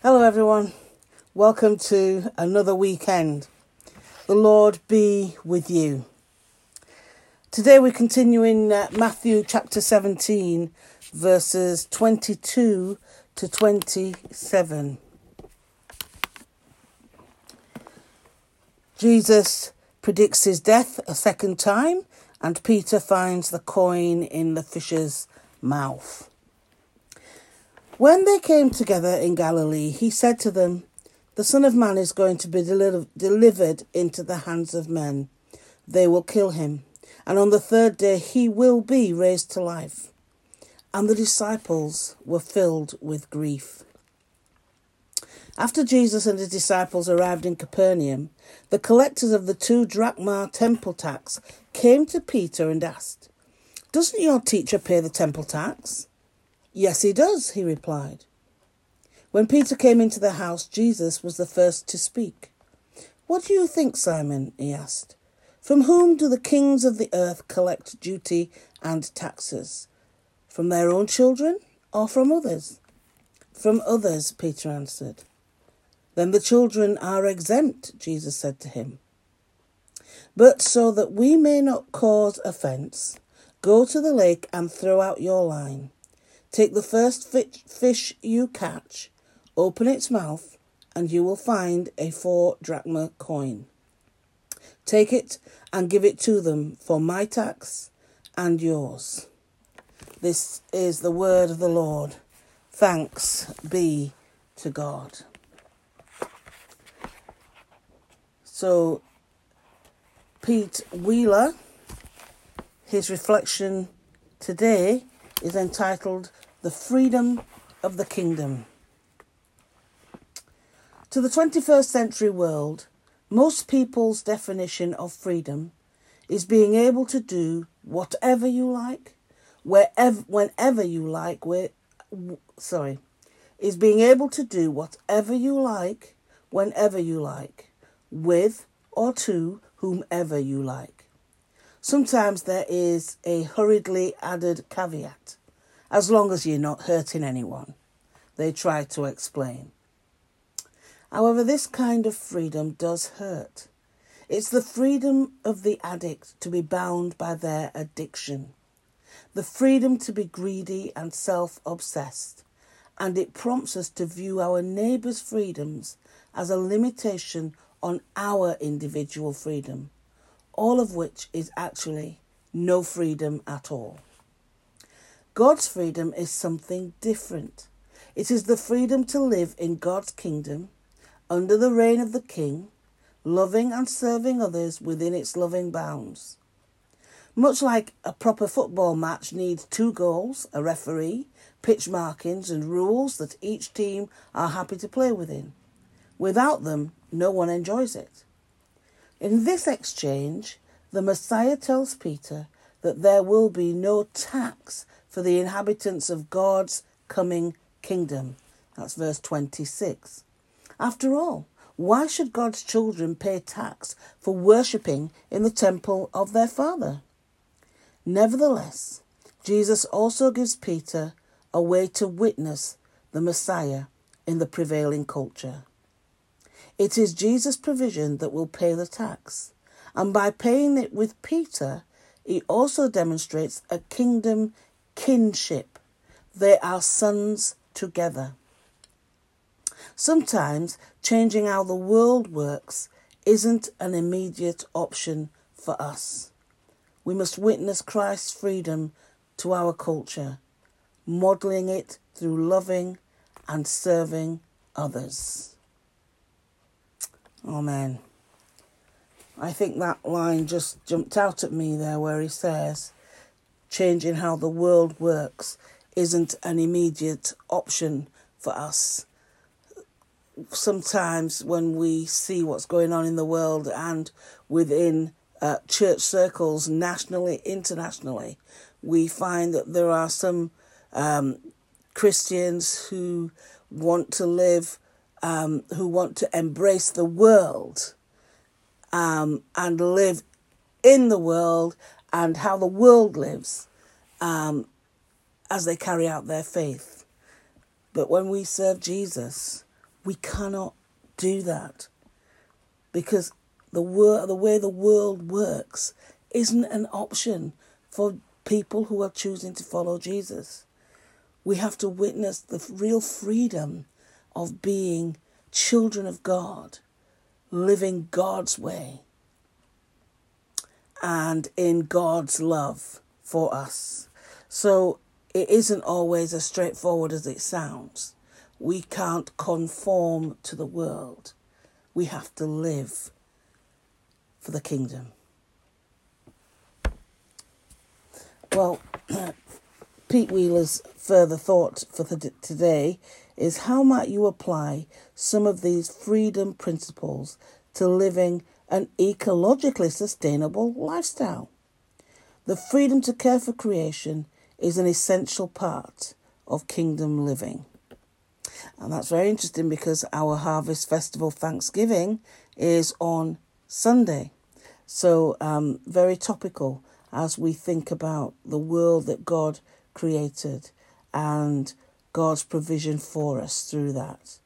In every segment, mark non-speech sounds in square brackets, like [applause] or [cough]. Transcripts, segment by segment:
Hello, everyone. Welcome to another weekend. The Lord be with you. Today we continue in uh, Matthew chapter 17, verses 22 to 27. Jesus predicts his death a second time, and Peter finds the coin in the fish's mouth. When they came together in Galilee, he said to them, The Son of Man is going to be deli- delivered into the hands of men. They will kill him, and on the third day he will be raised to life. And the disciples were filled with grief. After Jesus and his disciples arrived in Capernaum, the collectors of the two drachma temple tax came to Peter and asked, Doesn't your teacher pay the temple tax? Yes, he does, he replied. When Peter came into the house, Jesus was the first to speak. What do you think, Simon? he asked. From whom do the kings of the earth collect duty and taxes? From their own children or from others? From others, Peter answered. Then the children are exempt, Jesus said to him. But so that we may not cause offence, go to the lake and throw out your line. Take the first fish you catch, open its mouth, and you will find a four drachma coin. Take it and give it to them for my tax and yours. This is the word of the Lord. Thanks be to God. So, Pete Wheeler, his reflection today is entitled The Freedom of the Kingdom. To the 21st century world, most people's definition of freedom is being able to do whatever you like, wherever, whenever you like, where, sorry, is being able to do whatever you like, whenever you like, with or to whomever you like. Sometimes there is a hurriedly added caveat, as long as you're not hurting anyone, they try to explain. However, this kind of freedom does hurt. It's the freedom of the addict to be bound by their addiction, the freedom to be greedy and self obsessed, and it prompts us to view our neighbour's freedoms as a limitation on our individual freedom all of which is actually no freedom at all. God's freedom is something different. It is the freedom to live in God's kingdom, under the reign of the King, loving and serving others within its loving bounds. Much like a proper football match needs two goals, a referee, pitch markings, and rules that each team are happy to play within. Without them, no one enjoys it. In this exchange, the Messiah tells Peter that there will be no tax for the inhabitants of God's coming kingdom. That's verse 26. After all, why should God's children pay tax for worshipping in the temple of their Father? Nevertheless, Jesus also gives Peter a way to witness the Messiah in the prevailing culture. It is Jesus' provision that will pay the tax. And by paying it with Peter, he also demonstrates a kingdom kinship. They are sons together. Sometimes changing how the world works isn't an immediate option for us. We must witness Christ's freedom to our culture, modelling it through loving and serving others. Amen. I think that line just jumped out at me there where he says, changing how the world works isn't an immediate option for us. Sometimes when we see what's going on in the world and within uh, church circles, nationally, internationally, we find that there are some um, Christians who want to live um, who want to embrace the world um, and live in the world and how the world lives um, as they carry out their faith. But when we serve Jesus, We cannot do that because the wor- the way the world works isn't an option for people who are choosing to follow Jesus. We have to witness the real freedom of being children of God, living God's way and in God's love for us. So it isn't always as straightforward as it sounds. We can't conform to the world. We have to live for the kingdom. Well, [clears throat] Pete Wheeler's further thought for the, today is how might you apply some of these freedom principles to living an ecologically sustainable lifestyle? The freedom to care for creation is an essential part of kingdom living. And that's very interesting because our Harvest Festival Thanksgiving is on Sunday. So, um, very topical as we think about the world that God created and God's provision for us through that.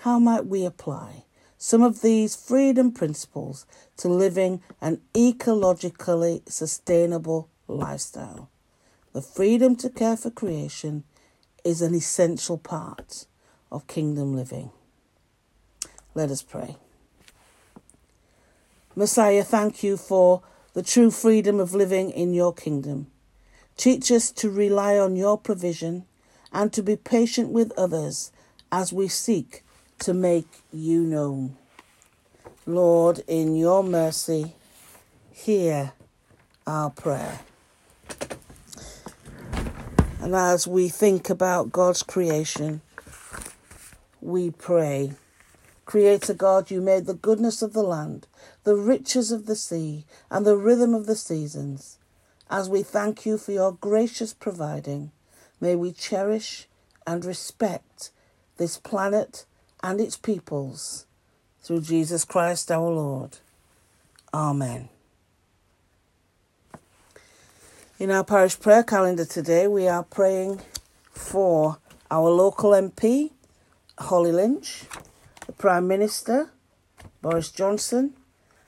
How might we apply some of these freedom principles to living an ecologically sustainable lifestyle? The freedom to care for creation is an essential part of kingdom living. Let us pray. Messiah, thank you for the true freedom of living in your kingdom. Teach us to rely on your provision and to be patient with others as we seek to make you known. Lord, in your mercy, hear our prayer. And as we think about God's creation, we pray. Creator God, you made the goodness of the land, the riches of the sea, and the rhythm of the seasons. As we thank you for your gracious providing, may we cherish and respect this planet and its peoples through Jesus Christ our Lord. Amen. In our parish prayer calendar today, we are praying for our local MP, Holly Lynch, the Prime Minister, Boris Johnson,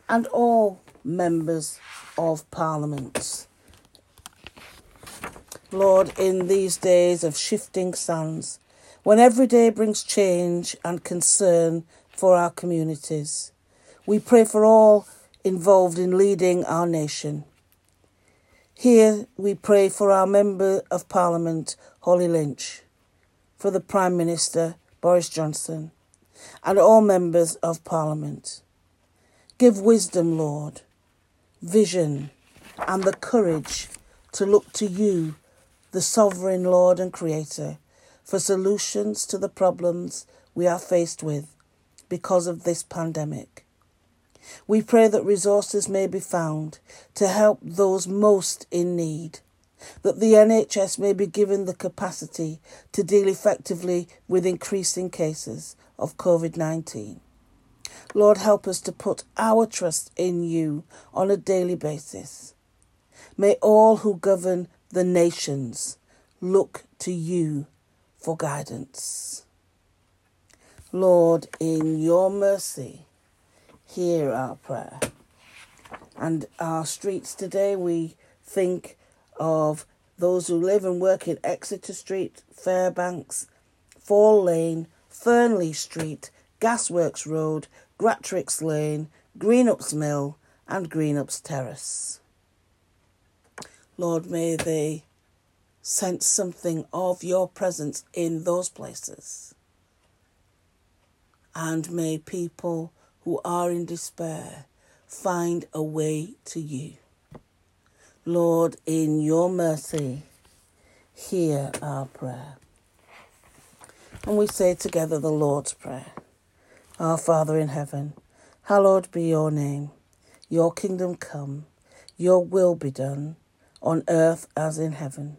and all members of Parliament. Lord, in these days of shifting sands, when every day brings change and concern for our communities, we pray for all involved in leading our nation. Here we pray for our Member of Parliament, Holly Lynch, for the Prime Minister, Boris Johnson, and all members of Parliament. Give wisdom, Lord, vision, and the courage to look to you, the sovereign Lord and Creator, for solutions to the problems we are faced with because of this pandemic. We pray that resources may be found to help those most in need, that the NHS may be given the capacity to deal effectively with increasing cases of COVID 19. Lord, help us to put our trust in you on a daily basis. May all who govern the nations look to you for guidance. Lord, in your mercy, hear our prayer. And our streets today, we think of those who live and work in Exeter Street, Fairbanks, Fall Lane, Fernley Street, Gasworks Road, Gratrix Lane, Greenups Mill, and Greenups Terrace. Lord, may they sense something of your presence in those places. And may people who are in despair find a way to you. Lord, in your mercy, hear our prayer. And we say together the Lord's Prayer. Our Father in heaven, hallowed be your name. Your kingdom come, your will be done, on earth as in heaven.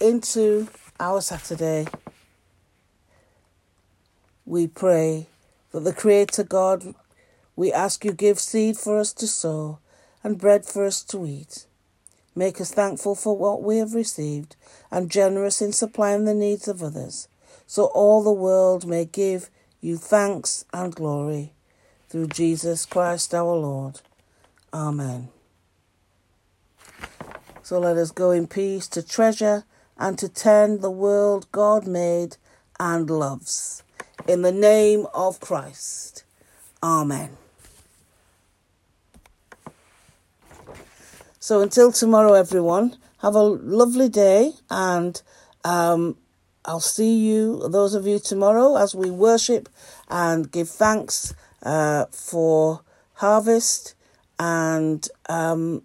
into our Saturday, we pray that the Creator God, we ask you give seed for us to sow and bread for us to eat. Make us thankful for what we have received and generous in supplying the needs of others, so all the world may give you thanks and glory. Through Jesus Christ our Lord. Amen. So let us go in peace to treasure and to tend the world God made and loves. In the name of Christ. Amen. So until tomorrow, everyone, have a lovely day and um, I'll see you, those of you tomorrow, as we worship and give thanks uh, for harvest and um,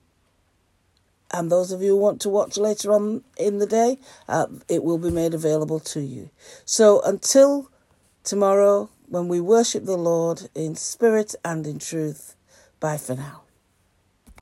and those of you who want to watch later on in the day, uh, it will be made available to you. So until tomorrow, when we worship the Lord in spirit and in truth, bye for now.